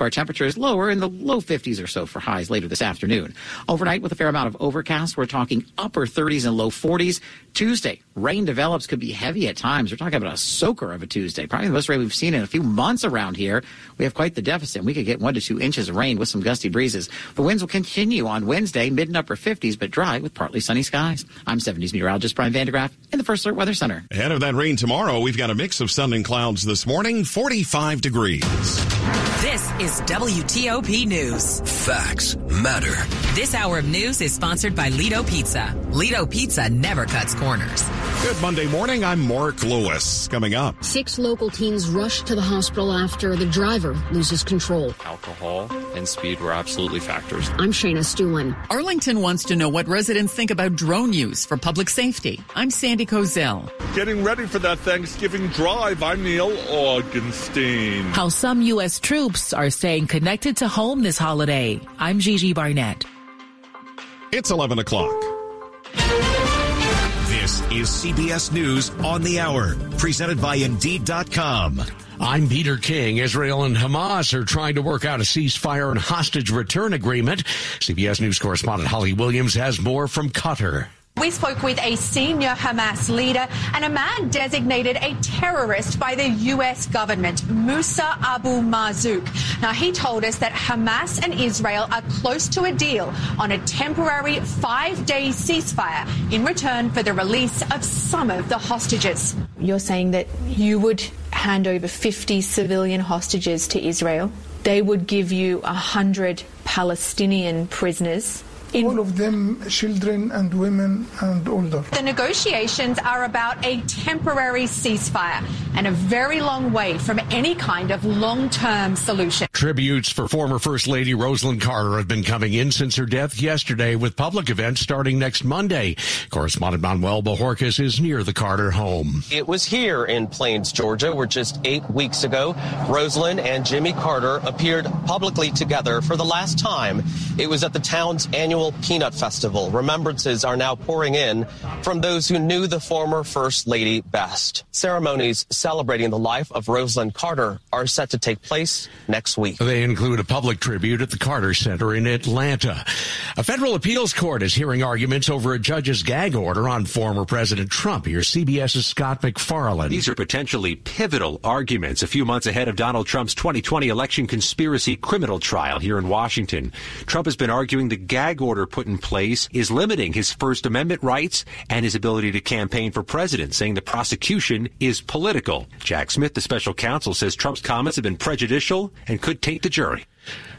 Our temperature is lower in the low 50s or so for highs later this afternoon. Overnight, with a fair amount of overcast, we're talking upper 30s and low 40s. Tuesday, rain develops, could be heavy at times. We're talking about a soaker of a Tuesday, probably the most rain we've seen in a few months around here. We have quite the deficit. We could get one to two inches of rain with some gusty breezes. The winds will continue on Wednesday, mid and upper 50s, but dry with partly sunny skies. I'm 7News meteorologist Brian Van de Graaff in the First Alert Weather Center. Ahead of that rain tomorrow, we've got a mix of sun and clouds this morning, 45 degrees. This is WTOP News. Facts matter. This hour of news is sponsored by Lido Pizza. Lido Pizza never cuts corners. Good Monday morning. I'm Mark Lewis. Coming up. Six local teens rush to the hospital after the driver loses control. Alcohol and speed were absolutely factors. I'm Shayna Estulin. Arlington wants to know what residents think about drone use for public safety. I'm Sandy Kozel. Getting ready for that Thanksgiving drive. I'm Neil Augenstein. How some U.S. troops are staying connected to home this holiday. I'm Gigi Barnett. It's 11 o'clock. This is CBS News on the Hour, presented by Indeed.com. I'm Peter King. Israel and Hamas are trying to work out a ceasefire and hostage return agreement. CBS News correspondent Holly Williams has more from Qatar. We spoke with a senior Hamas leader and a man designated a terrorist by the U.S. government, Musa Abu Marzouk. Now, he told us that Hamas and Israel are close to a deal on a temporary five day ceasefire in return for the release of some of the hostages. You're saying that you would hand over 50 civilian hostages to Israel, they would give you 100 Palestinian prisoners all of them children and women and older. The negotiations are about a temporary ceasefire and a very long way from any kind of long term solution. Tributes for former First Lady Rosalynn Carter have been coming in since her death yesterday, with public events starting next Monday. Correspondent Manuel Bojorquez is near the Carter home. It was here in Plains, Georgia, where just eight weeks ago, Rosalynn and Jimmy Carter appeared publicly together for the last time. It was at the town's annual annual Peanut Festival. Remembrances are now pouring in from those who knew the former First Lady best. Ceremonies celebrating the life of Rosalynn Carter are set to take place next week. They include a public tribute at the Carter Center in Atlanta. A federal appeals court is hearing arguments over a judge's gag order on former President Trump. Here's CBS's Scott MacFarlane. These are potentially pivotal arguments a few months ahead of Donald Trump's 2020 election conspiracy criminal trial here in Washington. Trump has been arguing the gag order order put in place is limiting his First Amendment rights and his ability to campaign for president, saying the prosecution is political. Jack Smith, the special counsel, says Trump's comments have been prejudicial and could taint the jury.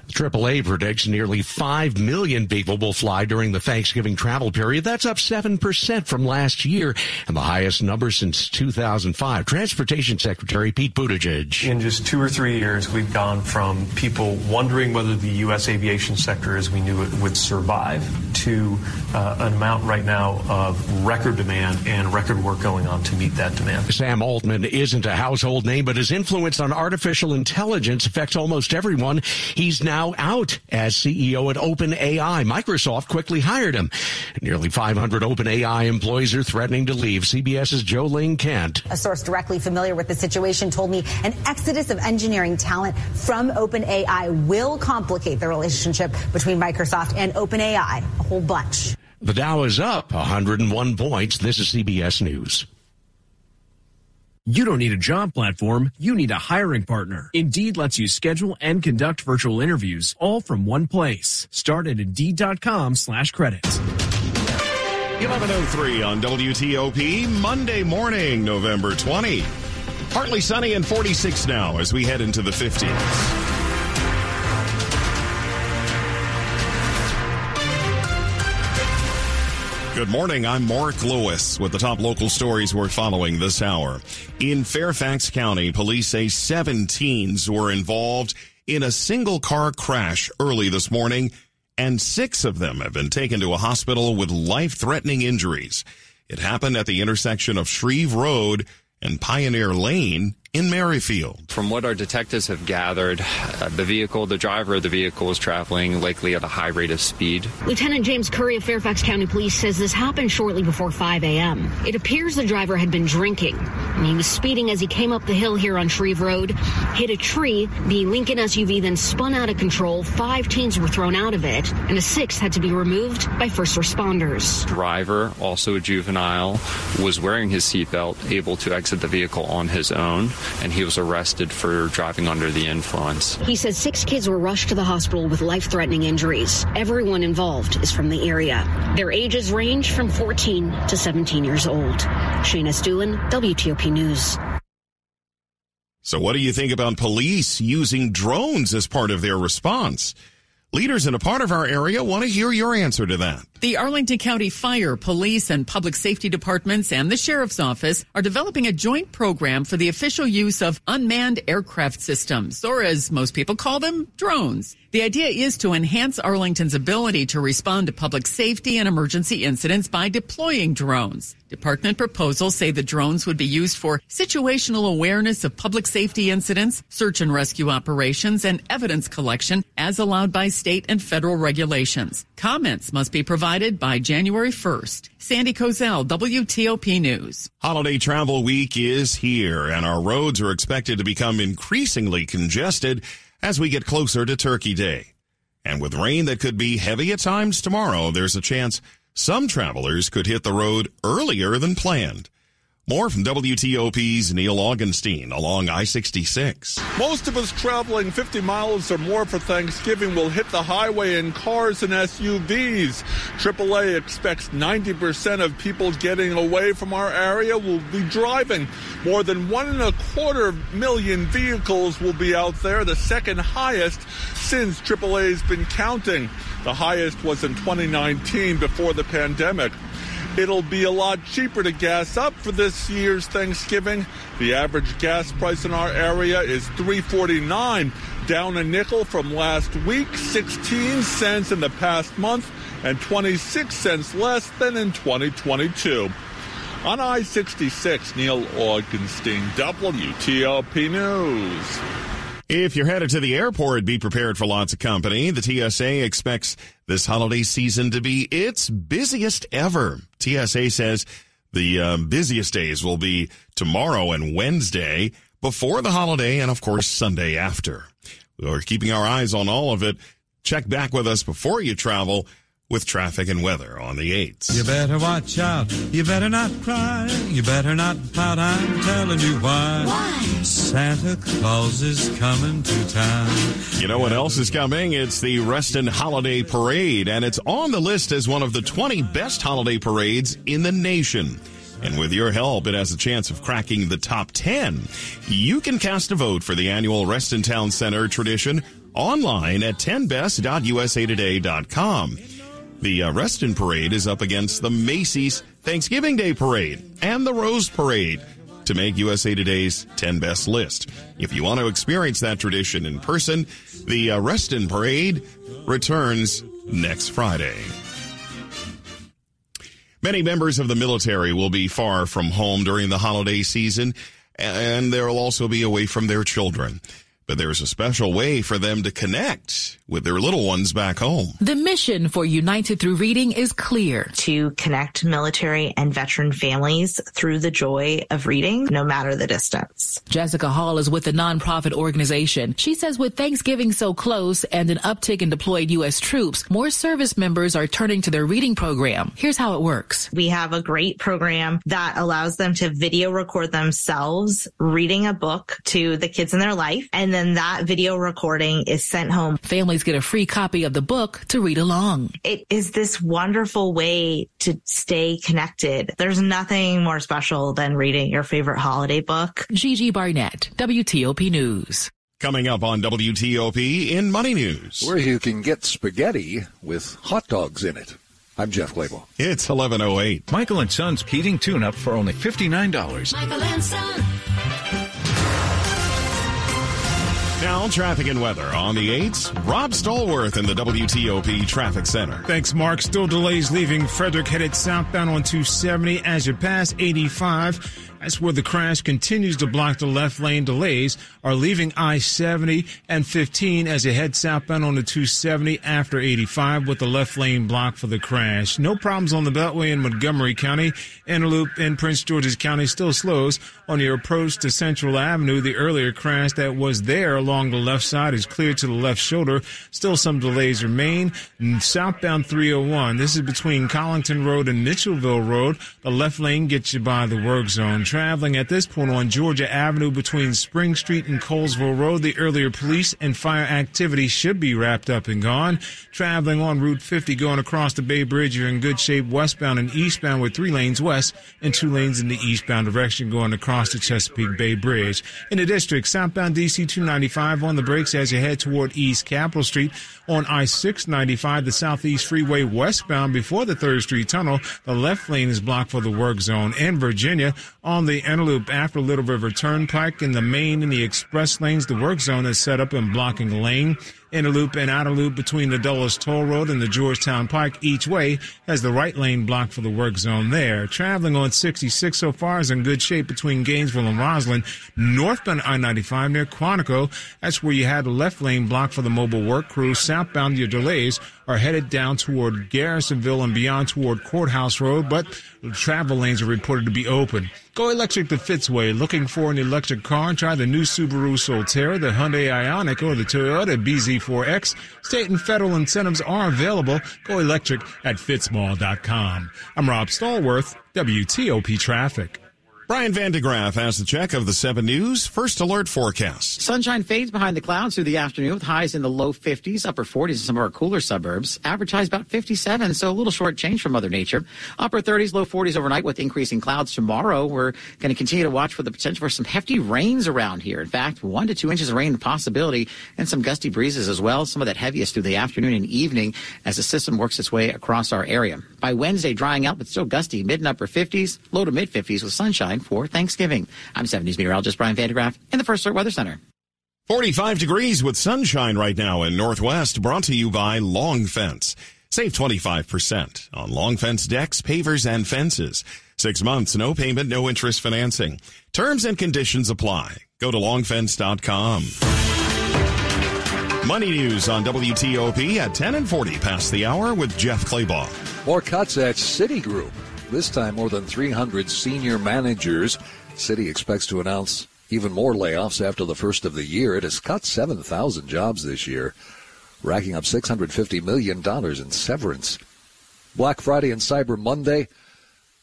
AAA predicts nearly 5 million people will fly during the Thanksgiving travel period. That's up 7% from last year and the highest number since 2005. Transportation Secretary Pete Buttigieg. In just two or three years, we've gone from people wondering whether the U.S. aviation sector as we knew it would survive to uh, an amount right now of record demand and record work going on to meet that demand. Sam Altman isn't a household name, but his influence on artificial intelligence affects almost everyone. He's now out as CEO at OpenAI. Microsoft quickly hired him. Nearly 500 OpenAI employees are threatening to leave. CBS's Jo Ling Kent. A source directly familiar with the situation told me an exodus of engineering talent from OpenAI will complicate the relationship between Microsoft and OpenAI a whole bunch. The Dow is up 101 points. This is CBS News. You don't need a job platform, you need a hiring partner. Indeed lets you schedule and conduct virtual interviews all from one place. Start at Indeed.com slash credits. 1103 on WTOP, Monday morning, November 20. Partly sunny and 46 now as we head into the 50s. Good morning. I'm Mark Lewis with the top local stories we're following this hour. In Fairfax County, police say seven teens were involved in a single car crash early this morning, and six of them have been taken to a hospital with life threatening injuries. It happened at the intersection of Shreve Road and Pioneer Lane in Merrifield. From what our detectives have gathered, uh, the vehicle, the driver of the vehicle is traveling likely at a high rate of speed. Lieutenant James Curry of Fairfax County Police says this happened shortly before 5 a.m. It appears the driver had been drinking, and he was speeding as he came up the hill here on Shreve Road, hit a tree. The Lincoln SUV then spun out of control. Five teens were thrown out of it, and a sixth had to be removed by first responders. Driver, also a juvenile, was wearing his seatbelt, able to exit the vehicle on his own, and he was arrested for driving under the influence. He says six kids were rushed to the hospital with life threatening injuries. Everyone involved is from the area. Their ages range from 14 to 17 years old. Shayna Estulin, WTOP News. So, what do you think about police using drones as part of their response? Leaders in a part of our area want to hear your answer to that. The Arlington County Fire, Police, and Public Safety Departments and the Sheriff's Office are developing a joint program for the official use of unmanned aircraft systems, or as most people call them, drones. The idea is to enhance Arlington's ability to respond to public safety and emergency incidents by deploying drones. Department proposals say the drones would be used for situational awareness of public safety incidents, search and rescue operations, and evidence collection as allowed by state and federal regulations. Comments must be provided by January 1st. Sandy Kozel, WTOP News. Holiday travel week is here, and our roads are expected to become increasingly congested as we get closer to Turkey Day. And with rain that could be heavy at times tomorrow, there's a chance some travelers could hit the road earlier than planned. More from WTOP's Neil Augenstein along I-66. Most of us traveling 50 miles or more for Thanksgiving will hit the highway in cars and SUVs. AAA expects 90% of people getting away from our area will be driving. More than one and a quarter million vehicles will be out there, the second highest since AAA's been counting. The highest was in 2019 before the pandemic. It'll be a lot cheaper to gas up for this year's Thanksgiving. The average gas price in our area is 3.49, down a nickel from last week, 16 cents in the past month, and 26 cents less than in 2022. On I-66, Neil Augenstein, WTOP News. If you're headed to the airport, be prepared for lots of company. The TSA expects this holiday season to be its busiest ever. TSA says the uh, busiest days will be tomorrow and Wednesday before the holiday and of course Sunday after. We're keeping our eyes on all of it. Check back with us before you travel with traffic and weather on the 8s. You better watch out. You better not cry. You better not pout. I'm telling you why. Why? Santa Claus is coming to town. You know what else is coming? It's the Reston Holiday Parade, and it's on the list as one of the 20 best holiday parades in the nation. And with your help, it has a chance of cracking the top 10. You can cast a vote for the annual Reston Town Center tradition online at 10best.usatoday.com. The uh, Reston Parade is up against the Macy's Thanksgiving Day Parade and the Rose Parade to make USA Today's 10 Best list. If you want to experience that tradition in person, the uh, Reston Parade returns next Friday. Many members of the military will be far from home during the holiday season, and they'll also be away from their children. But there's a special way for them to connect with their little ones back home. The mission for United Through Reading is clear to connect military and veteran families through the joy of reading, no matter the distance. Jessica Hall is with the nonprofit organization. She says with Thanksgiving so close and an uptick in deployed U.S. troops, more service members are turning to their reading program. Here's how it works. We have a great program that allows them to video record themselves reading a book to the kids in their life. And then that video recording is sent home. Families get a free copy of the book to read along. It is this wonderful way to stay connected. There's nothing more special than reading your favorite holiday book. Gigi Barnett, WTOP News. Coming up on WTOP in Money News. Where you can get spaghetti with hot dogs in it. I'm Jeff Clabaugh. It's 1108. Michael and Son's heating tune-up for only $59. Michael and Son. Now, traffic and weather on the 8s. Rob Stallworth in the WTOP Traffic Center. Thanks, Mark. Still delays leaving Frederick headed southbound on 270 as you pass 85. That's where the crash continues to block the left lane. Delays are leaving I-70 and 15 as you head southbound on the 270 after 85 with the left lane blocked for the crash. No problems on the Beltway in Montgomery County. Inner Loop in Prince George's County still slows on your approach to Central Avenue. The earlier crash that was there along the left side is clear to the left shoulder. Still some delays remain. Southbound 301. This is between Collington Road and Mitchellville Road. The left lane gets you by the work zone traveling at this point on Georgia Avenue between Spring Street and Colesville Road. The earlier police and fire activity should be wrapped up and gone. Traveling on Route 50 going across the Bay Bridge, you're in good shape westbound and eastbound with three lanes west and two lanes in the eastbound direction going across the Chesapeake Bay Bridge. In the district, southbound DC 295 on the brakes as you head toward East Capitol Street. On I-695, the Southeast Freeway westbound before the 3rd Street Tunnel, the left lane is blocked for the work zone. In Virginia, on the Antelope after Little River Turnpike in the main and the express lanes, the work zone is set up and blocking the lane. Inner Loop and outer loop between the Dulles Toll Road and the Georgetown Pike each way has the right lane blocked for the work zone there. Traveling on 66 so far is in good shape between Gainesville and Rosslyn. Northbound I-95 near Quantico, that's where you had the left lane blocked for the mobile work crew. Southbound, your delays are headed down toward Garrisonville and beyond toward Courthouse Road, but travel lanes are reported to be open. Go electric the Fitzway. Looking for an electric car? Try the new Subaru Solterra, the Hyundai Ioniq, or the Toyota BZ4X. State and federal incentives are available. Go electric at fitzmall.com. I'm Rob Stallworth, WTOP Traffic. Brian Van de Graaff has the check of the 7 News First Alert forecast. Sunshine fades behind the clouds through the afternoon with highs in the low 50s, upper 40s in some of our cooler suburbs. Average highs about 57, so a little short change from Mother Nature. Upper 30s, low 40s overnight with increasing clouds tomorrow. We're going to continue to watch for the potential for some hefty rains around here. In fact, one to two inches of rain possibility and some gusty breezes as well. Some of that heaviest through the afternoon and evening as the system works its way across our area. By Wednesday, drying out, but still gusty, mid and upper 50s, low to mid 50s with sunshine for Thanksgiving. I'm 7News meteorologist Brian Van de Graaff in the First Alert Weather Center. 45 degrees with sunshine right now in Northwest, brought to you by Long Fence. Save 25% on long fence decks, pavers, and fences. Six months, no payment, no interest financing. Terms and conditions apply. Go to longfence.com. Money news on WTOP at 10 and 40 past the hour with Jeff Clabaugh. More cuts at Citigroup. This time, more than 300 senior managers. Citi expects to announce even more layoffs after the first of the year. It has cut 7,000 jobs this year, racking up $650 million in severance. Black Friday and Cyber Monday,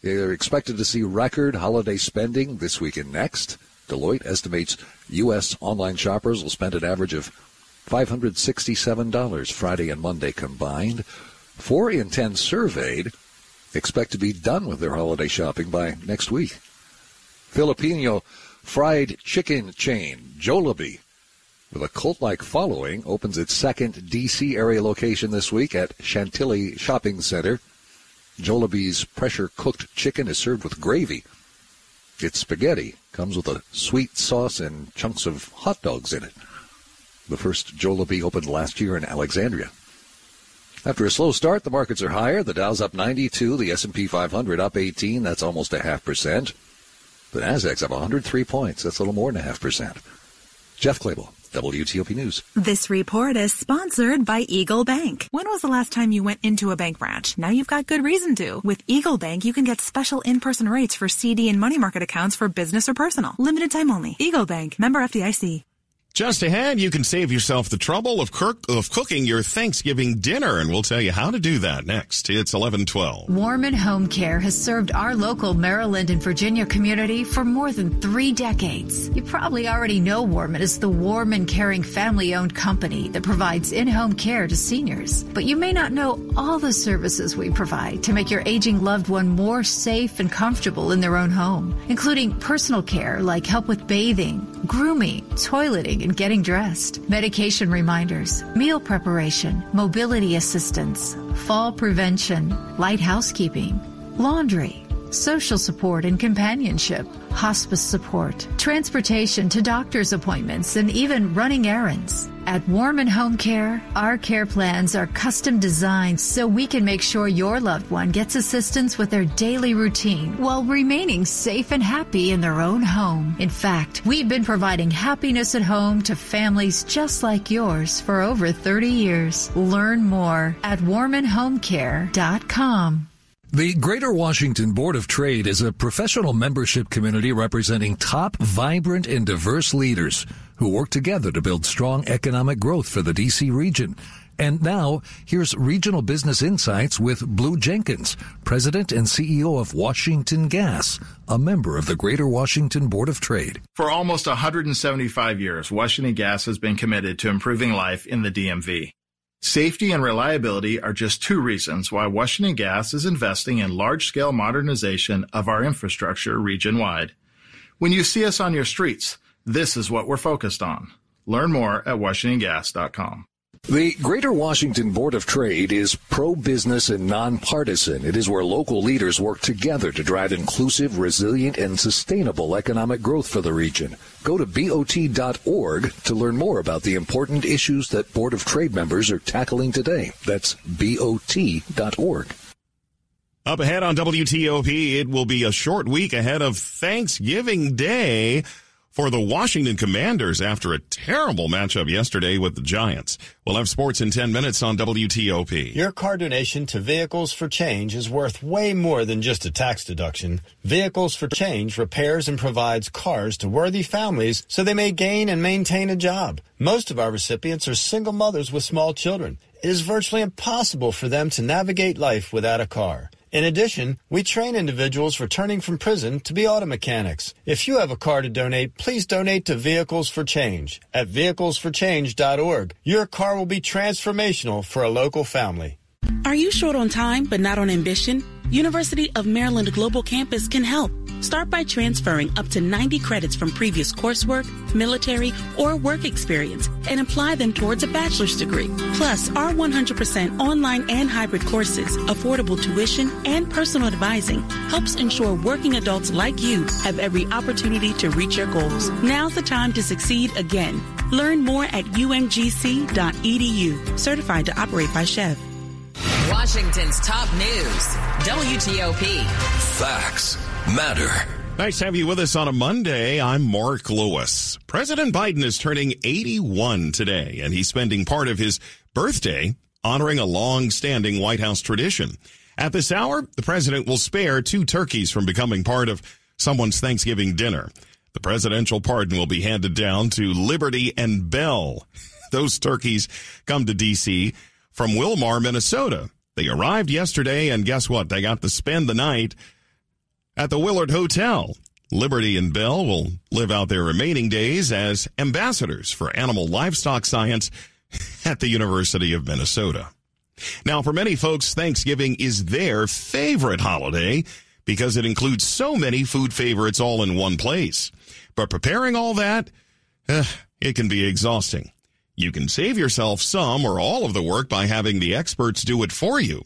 they're expected to see record holiday spending this week and next. Deloitte estimates U.S. online shoppers will spend an average of $567 Friday and Monday combined. Four in ten surveyed expect to be done with their holiday shopping by next week. Filipino fried chicken chain Jollibee, with a cult-like following, opens its second D.C. area location this week at Chantilly Shopping Center. Jollibee's pressure-cooked chicken is served with gravy. Its spaghetti comes with a sweet sauce and chunks of hot dogs in it. The first Jollibee opened last year in Alexandria. After a slow start, the markets are higher. The Dow's up 92, the S&P 500 up 18. That's almost a half percent. The Nasdaq's up 103 points. That's a little more than a half percent. Jeff Clabaugh, WTOP News. This report is sponsored by Eagle Bank. When was the last time you went into a bank branch? Now you've got good reason to. With Eagle Bank, you can get special in-person rates for CD and money market accounts for business or personal. Limited time only. Eagle Bank, member FDIC. Just ahead, you can save yourself the trouble of, cook, of cooking your Thanksgiving dinner, and we'll tell you how to do that next. It's 1112. Warman Home Care has served our local Maryland and Virginia community for more than three decades. You probably already know Warman is the warm and caring family owned company that provides in home care to seniors. But you may not know all the services we provide to make your aging loved one more safe and comfortable in their own home, including personal care like help with bathing, grooming, toileting, and getting dressed, medication reminders, meal preparation, mobility assistance, fall prevention, light housekeeping, laundry, social support and companionship, hospice support, transportation to doctor's appointments, and even running errands. At Warman Home Care, our care plans are custom designed so we can make sure your loved one gets assistance with their daily routine while remaining safe and happy in their own home. In fact, we've been providing happiness at home to families just like yours for over 30 years. Learn more at warmanhomecare.com. The Greater Washington Board of Trade is a professional membership community representing top, vibrant, and diverse leaders who work together to build strong economic growth for the DC region. And now, here's Regional Business Insights with Blue Jenkins, President and CEO of Washington Gas, a member of the Greater Washington Board of Trade. For almost 175 years, Washington Gas has been committed to improving life in the DMV. Safety and reliability are just two reasons why Washington Gas is investing in large scale modernization of our infrastructure region wide. When you see us on your streets, this is what we're focused on. Learn more at WashingtonGas.com. The Greater Washington Board of Trade is pro business and nonpartisan. It is where local leaders work together to drive inclusive, resilient, and sustainable economic growth for the region. Go to BOT.org to learn more about the important issues that Board of Trade members are tackling today. That's BOT.org. Up ahead on WTOP, it will be a short week ahead of Thanksgiving Day for the Washington Commanders after a terrible matchup yesterday with the Giants. We'll have sports in 10 minutes on WTOP. Your car donation to Vehicles for Change is worth way more than just a tax deduction. Vehicles for Change repairs and provides cars to worthy families so they may gain and maintain a job. Most of our recipients are single mothers with small children. It is virtually impossible for them to navigate life without a car. In addition, we train individuals returning from prison to be auto mechanics. If you have a car to donate, please donate to Vehicles for Change at vehiclesforchange.org. Your car will be transformational for a local family. Are you short on time but not on ambition? University of Maryland Global Campus can help. Start by transferring up to 90 credits from previous coursework, military, or work experience and apply them towards a bachelor's degree. Plus, our 100% online and hybrid courses, affordable tuition, and personal advising helps ensure working adults like you have every opportunity to reach your goals. Now's the time to succeed again. Learn more at umgc.edu. Certified to operate by SCHEV. Washington's top news, WTOP. Facts matter. Nice to have you with us on a Monday. I'm Mark Lewis. President Biden is turning 81 today, and he's spending part of his birthday honoring a long-standing White House tradition. At this hour, the president will spare two turkeys from becoming part of someone's Thanksgiving dinner. The presidential pardon will be handed down to Liberty and Bell. Those turkeys come to D.C. from Willmar, Minnesota. They arrived yesterday, and guess what? They got to spend the night at the Willard Hotel. Liberty and Bell will live out their remaining days as ambassadors for animal livestock science at the University of Minnesota. Now, for many folks, Thanksgiving is their favorite holiday because it includes so many food favorites all in one place. But preparing all that, eh, it can be exhausting. You can save yourself some or all of the work by having the experts do it for you.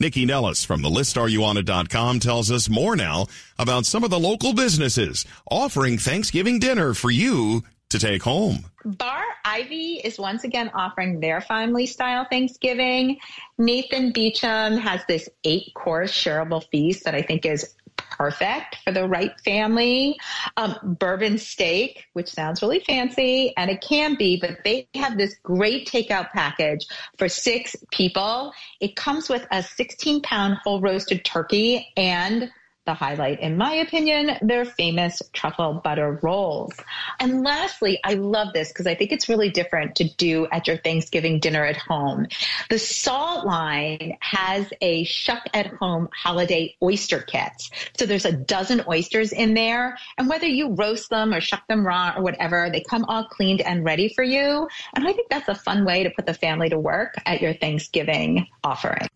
Nycci Nellis from the listareyouonit.com tells us more now about some of the local businesses offering Thanksgiving dinner for you to take home. Bar Ivy is once again offering their family style Thanksgiving. Nathan Beauchamp has this eight course shareable feast that I think is perfect for the right family. Um, bourbon steak, which sounds really fancy, and it can be, but they have this great takeout package for six people. It comes with a 16 pound whole roasted turkey and the highlight, in my opinion, their famous truffle butter rolls. And lastly, I love this because I think it's really different to do at your Thanksgiving dinner at home. The Salt line has a shuck at home holiday oyster kit. So there's a dozen oysters in there. And whether you roast them or shuck them raw or whatever, they come all cleaned and ready for you. And I think that's a fun way to put the family to work at your Thanksgiving offering.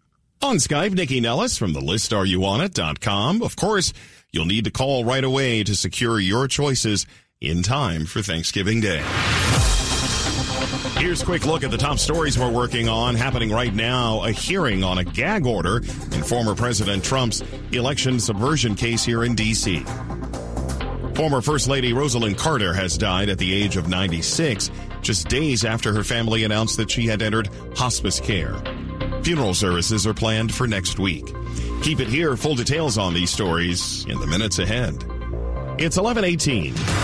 On Skype, Nycci Nellis from the list are you on listareyouonit.com. Of course, you'll need to call right away to secure your choices in time for Thanksgiving Day. Here's a quick look at the top stories we're working on. Happening right now, a hearing on a gag order in former President Trump's election subversion case here in D.C. Former First Lady Rosalynn Carter has died at the age of 96, just days after her family announced that she had entered hospice care. Funeral services are planned for next week. Keep it here. Full details on these stories in the minutes ahead. It's 1118.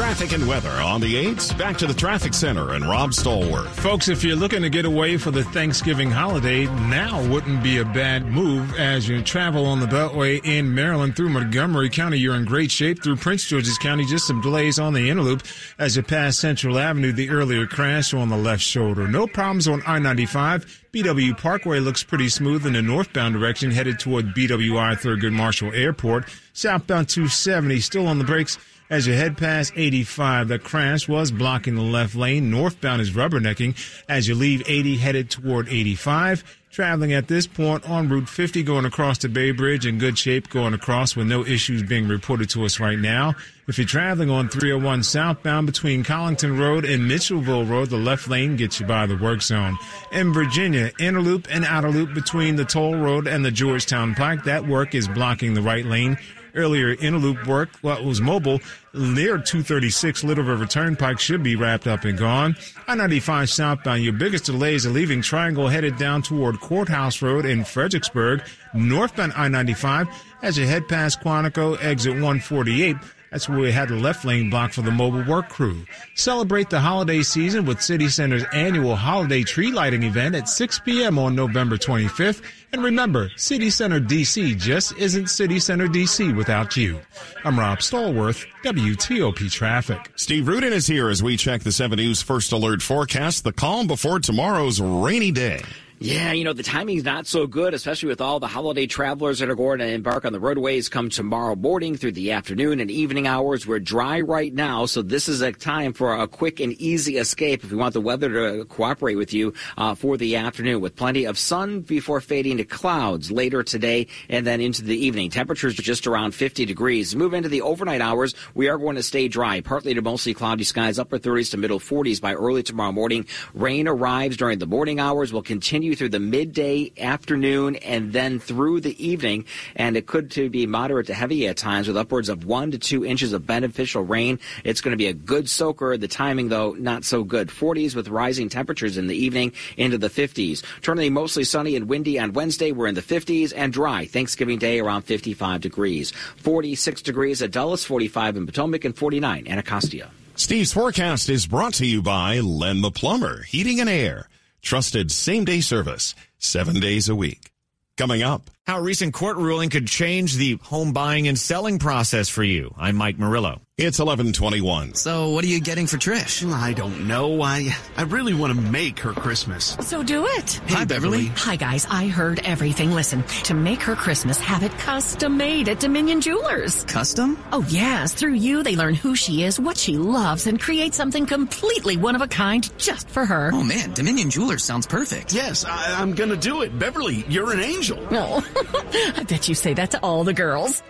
Traffic and weather on the 8s. Back to the traffic center and Rob Stallworth. Folks, if you're looking to get away for the Thanksgiving holiday, now wouldn't be a bad move as you travel on the Beltway in Maryland through Montgomery County. You're in great shape through Prince George's County. Just some delays on the inner loop as you pass Central Avenue. The earlier crash on the left shoulder. No problems on I-95. BW Parkway looks pretty smooth in the northbound direction headed toward BWI Thurgood Marshall Airport. Southbound 270 still on the brakes as you head past 85. The crash was blocking the left lane. Northbound is rubbernecking as you leave 80 headed toward 85. Traveling at this point on Route 50 going across the Bay Bridge in good shape going across with no issues being reported to us right now. If you're traveling on 301 southbound between Collington Road and Mitchellville Road, the left lane gets you by the work zone. In Virginia, inner loop and outer loop between the toll road and the Georgetown Pike, that work is blocking the right lane earlier inner loop work what was mobile near 236 Little River Turnpike should be wrapped up and gone. I-95 southbound, your biggest delays are leaving Triangle headed down toward Courthouse Road in Fredericksburg. Northbound I-95 as you head past Quantico, exit 148. That's where we had the left lane blocked for the mobile work crew. Celebrate the holiday season with City Center's annual holiday tree lighting event at 6 p.m. on November 25th. And remember, City Center DC just isn't City Center DC without you. I'm Rob Stallworth, WTOP Traffic. Steve Rudin is here as we check the 7 News First Alert forecast, the calm before tomorrow's rainy day. Yeah, you know, the timing's not so good, especially with all the holiday travelers that are going to embark on the roadways come tomorrow morning through the afternoon and evening hours. We're dry right now, so this is a time for a quick and easy escape if you want the weather to cooperate with you uh, for the afternoon with plenty of sun before fading to clouds later today and then into the evening. Temperatures are just around 50 degrees. Move into the overnight hours. We are going to stay dry, partly to mostly cloudy skies, upper 30s to middle 40s by early tomorrow morning. Rain arrives during the morning hours. Will continue through the midday, afternoon, and then through the evening. And it could to be moderate to heavy at times with upwards of one to two inches of beneficial rain. It's going to be a good soaker. The timing, though, not so good. 40s with rising temperatures in the evening into the 50s. Turning mostly sunny and windy on Wednesday. We're in the 50s and dry. Thanksgiving Day around 55 degrees. 46 degrees at Dulles, 45 in Potomac, and 49 Anacostia. Steve's forecast is brought to you by Len the Plumber, Heating and Air. Trusted same day service, seven days a week. Coming up. How a recent court ruling could change the home buying and selling process for you. I'm Mike Murillo. It's 1121. So what are you getting for Trish? I don't know. I I really want to make her Christmas. So do it. Hey, Hi, Beverly. Hi, guys. I heard everything. Listen, to make her Christmas, have it custom made at Dominion Jewelers. Custom? Oh, yes. Through you, they learn who she is, what she loves, and create something completely one of a kind just for her. Oh, man. Dominion Jewelers sounds perfect. Yes, I, am going to do it. Beverly, you're an angel. No. I bet you say that to all the girls.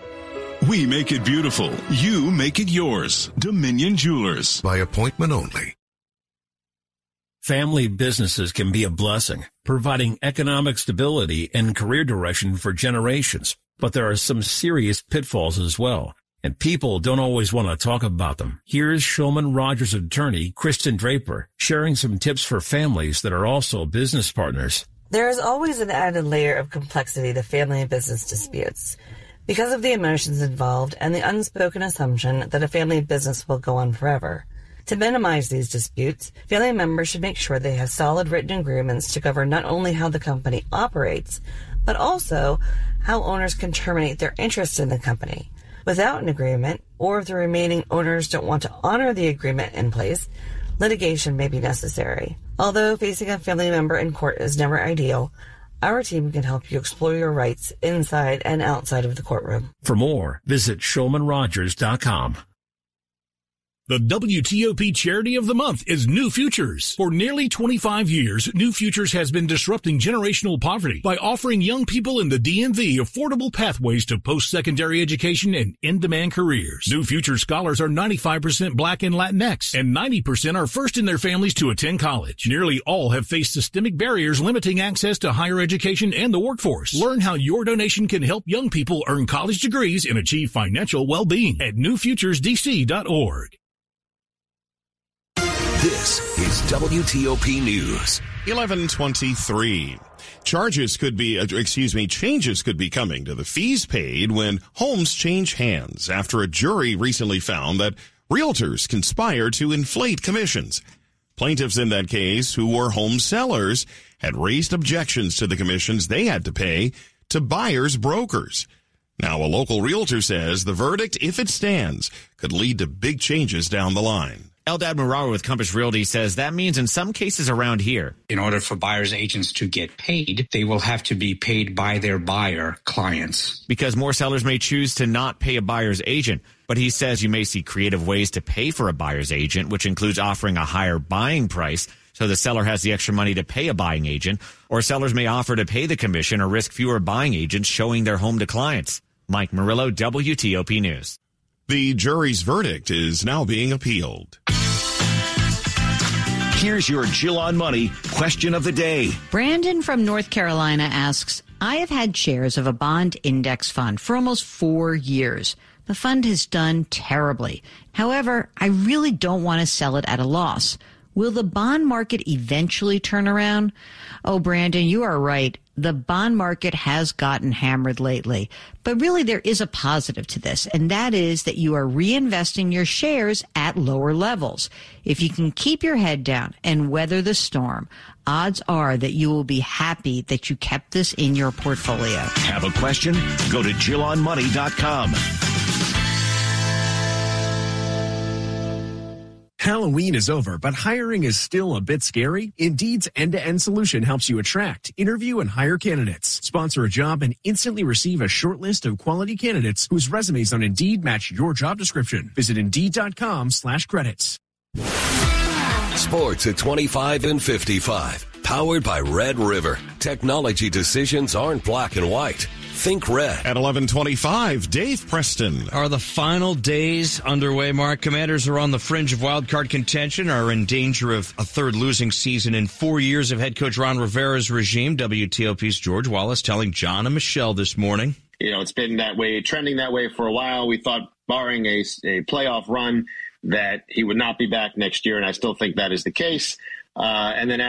We make it beautiful. You make it yours. Dominion Jewelers. By appointment only. Family businesses can be a blessing, providing economic stability and career direction for generations. But there are some serious pitfalls as well, and people don't always want to talk about them. Here's Shulman Rogers attorney Kristen Draper sharing some tips for families that are also business partners. There is always an added layer of complexity to family and business disputes because of the emotions involved and the unspoken assumption that a family business will go on forever. To minimize these disputes, family members should make sure they have solid written agreements to cover not only how the company operates, but also how owners can terminate their interest in the company. Without an agreement, or if the remaining owners don't want to honor the agreement in place, litigation may be necessary. Although facing a family member in court is never ideal, our team can help you explore your rights inside and outside of the courtroom. For more, visit ShulmanRogers.com. The WTOP charity of the month is New Futures. For nearly 25 years, New Futures has been disrupting generational poverty by offering young people in the DMV affordable pathways to post-secondary education and in-demand careers. New Futures scholars are 95% black and Latinx, and 90% are first in their families to attend college. Nearly all have faced systemic barriers limiting access to higher education and the workforce. Learn how your donation can help young people earn college degrees and achieve financial well-being at newfuturesdc.org. This is WTOP News. 1123. Charges could be, uh, excuse me, changes could be coming to the fees paid when homes change hands after a jury recently found that realtors conspire to inflate commissions. Plaintiffs in that case, who were home sellers, had raised objections to the commissions they had to pay to buyers' brokers. Now, a local realtor says the verdict, if it stands, could lead to big changes down the line. Eldad Murawa with Compass Realty says that means in some cases around here. In order for buyer's agents to get paid, they will have to be paid by their buyer clients. Because more sellers may choose to not pay a buyer's agent. But he says you may see creative ways to pay for a buyer's agent, which includes offering a higher buying price so the seller has the extra money to pay a buying agent, or sellers may offer to pay the commission or risk fewer buying agents showing their home to clients. Mike Murillo, WTOP News. The jury's verdict is now being appealed. Here's your Jill on Money question of the day. Brandon from North Carolina asks I have had shares of a bond index fund for almost four years. The fund has done terribly. However, I really don't want to sell it at a loss. Will the bond market eventually turn around? Oh, Brandon, you are right. The bond market has gotten hammered lately. But really, there is a positive to this, and that is that you are reinvesting your shares at lower levels. If you can keep your head down and weather the storm, odds are that you will be happy that you kept this in your portfolio. Have a question? Go to JillOnMoney.com. Halloween is over, but hiring is still a bit scary. Indeed's end-to-end solution helps you attract, interview, and hire candidates. Sponsor a job and instantly receive a short list of quality candidates whose resumes on Indeed match your job description. Visit Indeed.com slash credits. Sports at 25 and 55. Powered by Red River. Technology decisions aren't black and white. Think red. At 1125, Dave Preston. Are the final days underway, Mark? Commanders are on the fringe of wildcard contention, are in danger of a third losing season in four years of head coach Ron Rivera's regime. WTOP's George Wallace telling John and Michelle this morning. You know, it's been that way, trending that way for a while. We thought, barring a, a playoff run, that he would not be back next year, and I still think that is the case. Uh, and then